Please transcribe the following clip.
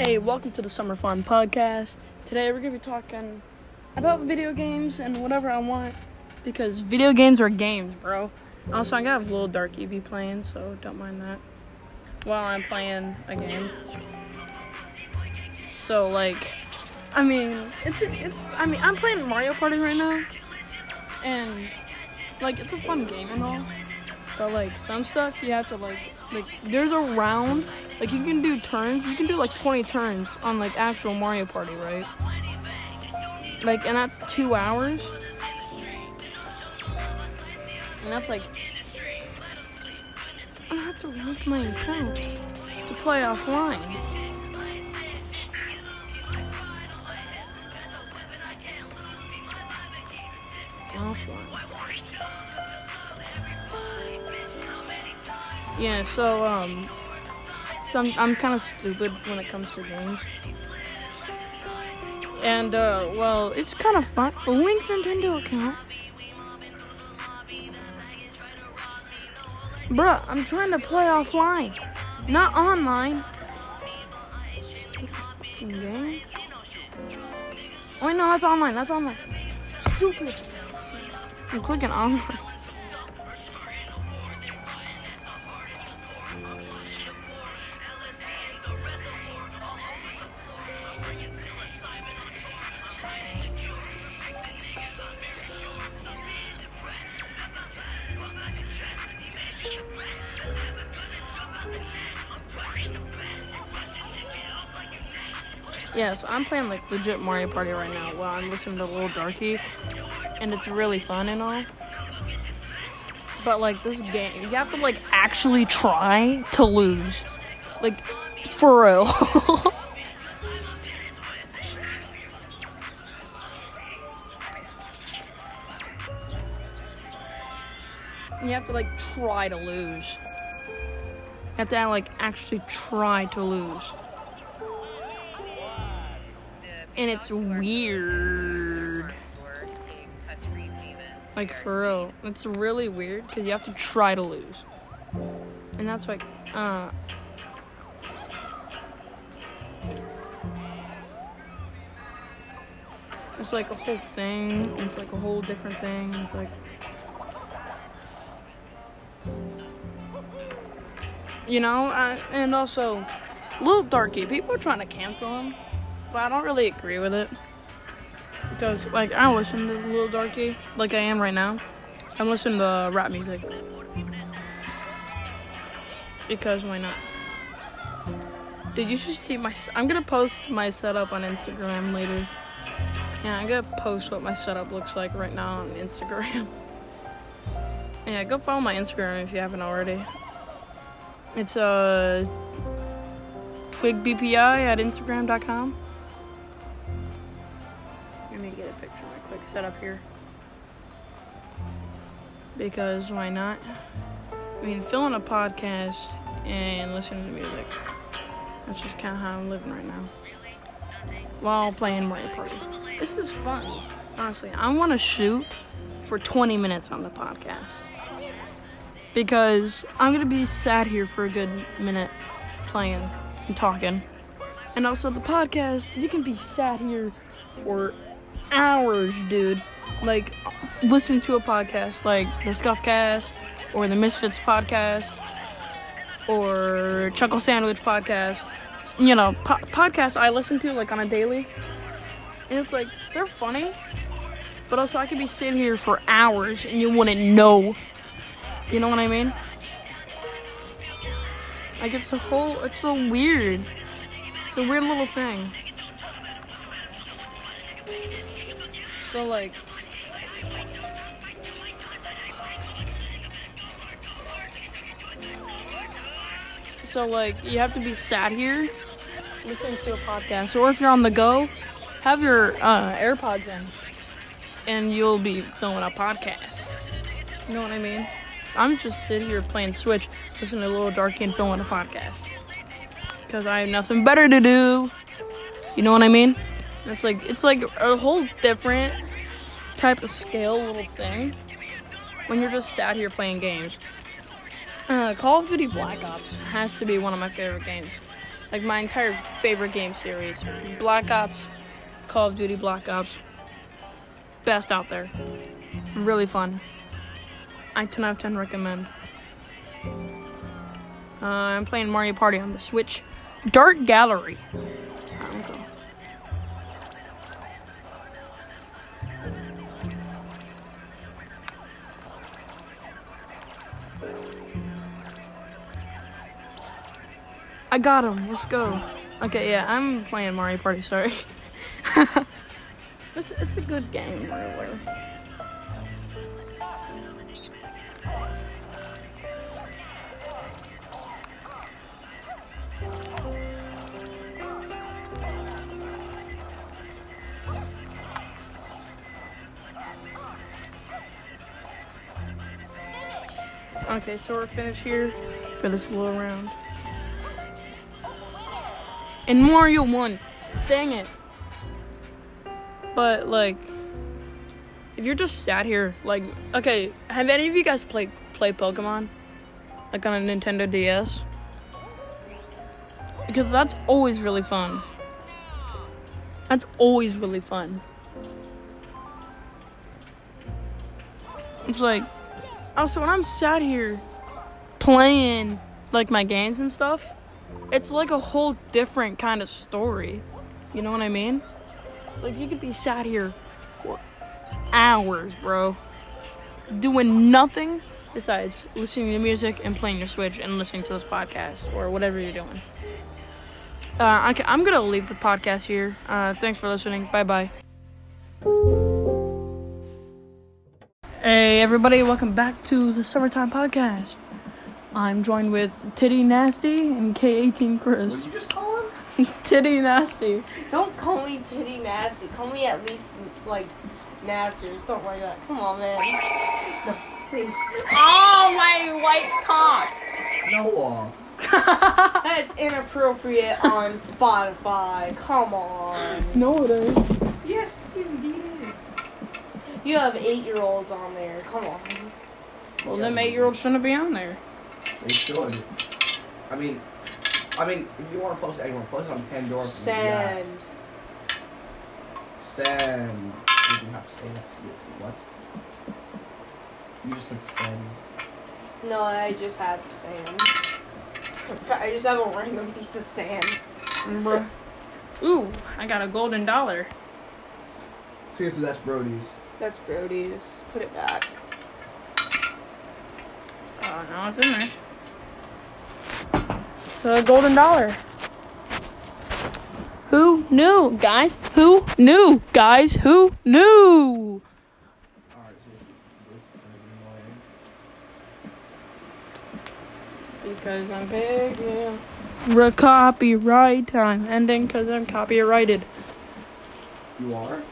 Hey, welcome to the Summer Fun Podcast. Today we're gonna be talking about video games and whatever I want because video games are games, bro. Also, I got a little Darkie playing, so don't mind that while I'm playing a game. So, like, I mean, it's it's. I mean, I'm playing Mario Party right now, and like, it's a fun game and all. But like, some stuff you have to like, like, there's a round. Like, you can do turns. You can do like 20 turns on like actual Mario Party, right? Like, and that's two hours. And that's like, I have to link my account to play offline. Offline. Yeah, so um, some I'm kind of stupid when it comes to games. And uh, well, it's kind of fun. Link Nintendo account. Bruh, I'm trying to play offline, not online. Game. Wait, no, that's online. That's online. Stupid. I'm clicking online. Yes, I'm playing like legit Mario Party right now while I'm listening to Little Darkie, and it's really fun and all. But like this game, you have to like actually try to lose, like for real. you have to like try to lose. You have to like actually try to lose and it's weird. Like for real, it's really weird because you have to try to lose, and that's like, uh. It's like a whole thing. It's like a whole different thing. It's like. You know, uh, and also, Little Darkie. People are trying to cancel him but I don't really agree with it because like I don't listen to Little Darkie like I am right now. I'm listening to rap music because why not? Did you should see my? I'm gonna post my setup on Instagram later. Yeah, I'm gonna post what my setup looks like right now on Instagram. yeah, go follow my Instagram if you haven't already. It's uh twigbpi at instagram.com. my quick setup here. Because why not? I mean, filming a podcast and listening to music. That's just kind of how I'm living right now. While playing Mario Party. This is fun. Honestly, I want to shoot for 20 minutes on the podcast. Because I'm going to be sat here for a good minute playing and talking. And also, the podcast, you can be sat here for hours, dude. Like, listening to a podcast like the Scuffcast or the Misfits podcast or Chuckle Sandwich podcast. You know, po- podcasts I listen to like on a daily. And it's like, they're funny. But also, I could be sitting here for hours and you wouldn't know. You know what I mean? Like, it's a whole, it's so weird. It's a weird little thing. So like So like you have to be sat here listening to a podcast or if you're on the go, have your uh, AirPods in and you'll be filming a podcast. You know what I mean? I'm just sitting here playing Switch, listening to Little Darkie and filming a podcast. Because I have nothing better to do. You know what I mean? It's like it's like a whole different type of scale little thing when you're just sat here playing games. Uh, Call of Duty Black Ops has to be one of my favorite games Like my entire favorite game series. Black Ops, Call of Duty Black Ops. Best out there. Really fun. I 10 out of 10 recommend. Uh, I'm playing Mario Party on the Switch. Dark Gallery. I got him. Let's go. Okay, yeah, I'm playing Mario Party. Sorry. it's, it's a good game, really. Okay, so we're finished here for this little round. And Mario won. Dang it. But like if you're just sat here like okay, have any of you guys played play Pokemon? Like on a Nintendo DS? Because that's always really fun. That's always really fun. It's like also when I'm sat here playing like my games and stuff, it's like a whole different kind of story. You know what I mean? Like you could be sat here for hours, bro, doing nothing besides listening to music and playing your Switch and listening to this podcast or whatever you're doing. Uh, okay, I'm gonna leave the podcast here. Uh, thanks for listening. Bye bye. Hey everybody, welcome back to the Summertime Podcast. I'm joined with Titty Nasty and K18 Chris. What'd you just call him? Titty Nasty. Don't call me titty nasty. Call me at least like nasty or something like that. Come on, man. No, please. Oh, my white cock. Noah. That's inappropriate on Spotify. Come on. no, it is. Yes, indeed is. You have eight-year-olds on there. Come on. Well, them eight-year-olds shouldn't be on there. They should. I mean, I mean, if you want to post it anywhere, post it on Pandora. Send. Yeah. Send. You didn't have to say that. What? You just said send. No, I just had sand. I just have a random piece of sand. Bruh. Ooh, I got a golden dollar. Seriously, that's Brody's. That's Brody's. Put it back. Oh, no, it's in there. It's a golden dollar. Who knew, guys? Who knew, guys? Who knew? Because I'm big, yeah. Re- copyright time ending because I'm copyrighted. You are?